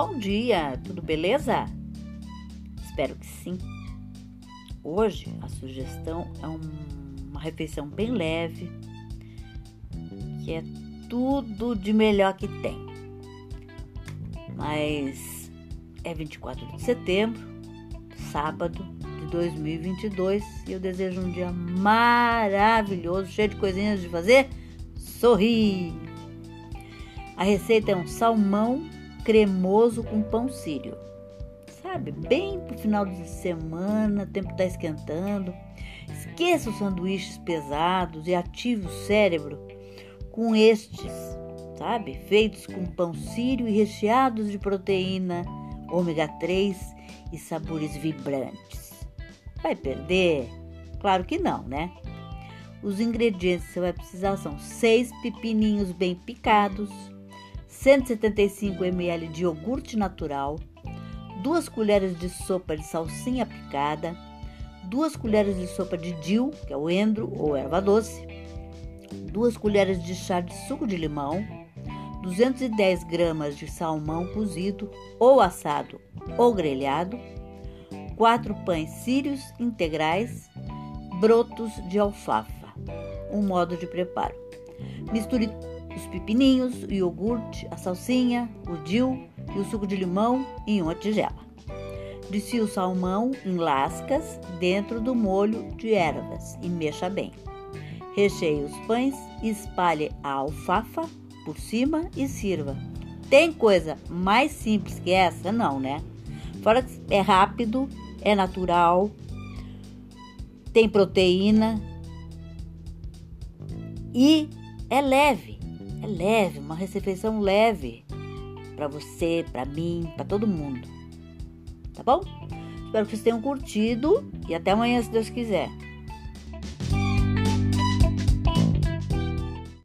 bom dia, tudo beleza? Espero que sim. Hoje a sugestão é um, uma refeição bem leve, que é tudo de melhor que tem. Mas é 24 de setembro, sábado de 2022, e eu desejo um dia maravilhoso, cheio de coisinhas de fazer. Sorri! A receita é um salmão cremoso com pão sírio. Sabe, bem pro final de semana, o tempo tá esquentando. Esqueça os sanduíches pesados e ative o cérebro com estes, sabe? Feitos com pão sírio e recheados de proteína, ômega 3 e sabores vibrantes. Vai perder? Claro que não, né? Os ingredientes que você vai precisar são seis pepininhos bem picados, 175 ml de iogurte natural, 2 colheres de sopa de salsinha picada, 2 colheres de sopa de dill, que é o endro ou erva doce, 2 colheres de chá de suco de limão, 210 gramas de salmão cozido ou assado ou grelhado, 4 pães sírios integrais, brotos de alfafa. Um modo de preparo. Misture os pepininhos, o iogurte, a salsinha, o dill e o suco de limão em uma tigela. Desfie o salmão em lascas dentro do molho de ervas e mexa bem. Recheie os pães, espalhe a alfafa por cima e sirva. Tem coisa mais simples que essa? Não, né? Fora que é rápido, é natural, tem proteína e é leve. É leve, uma refeição leve para você, para mim, para todo mundo. Tá bom? Espero que vocês tenham curtido e até amanhã, se Deus quiser.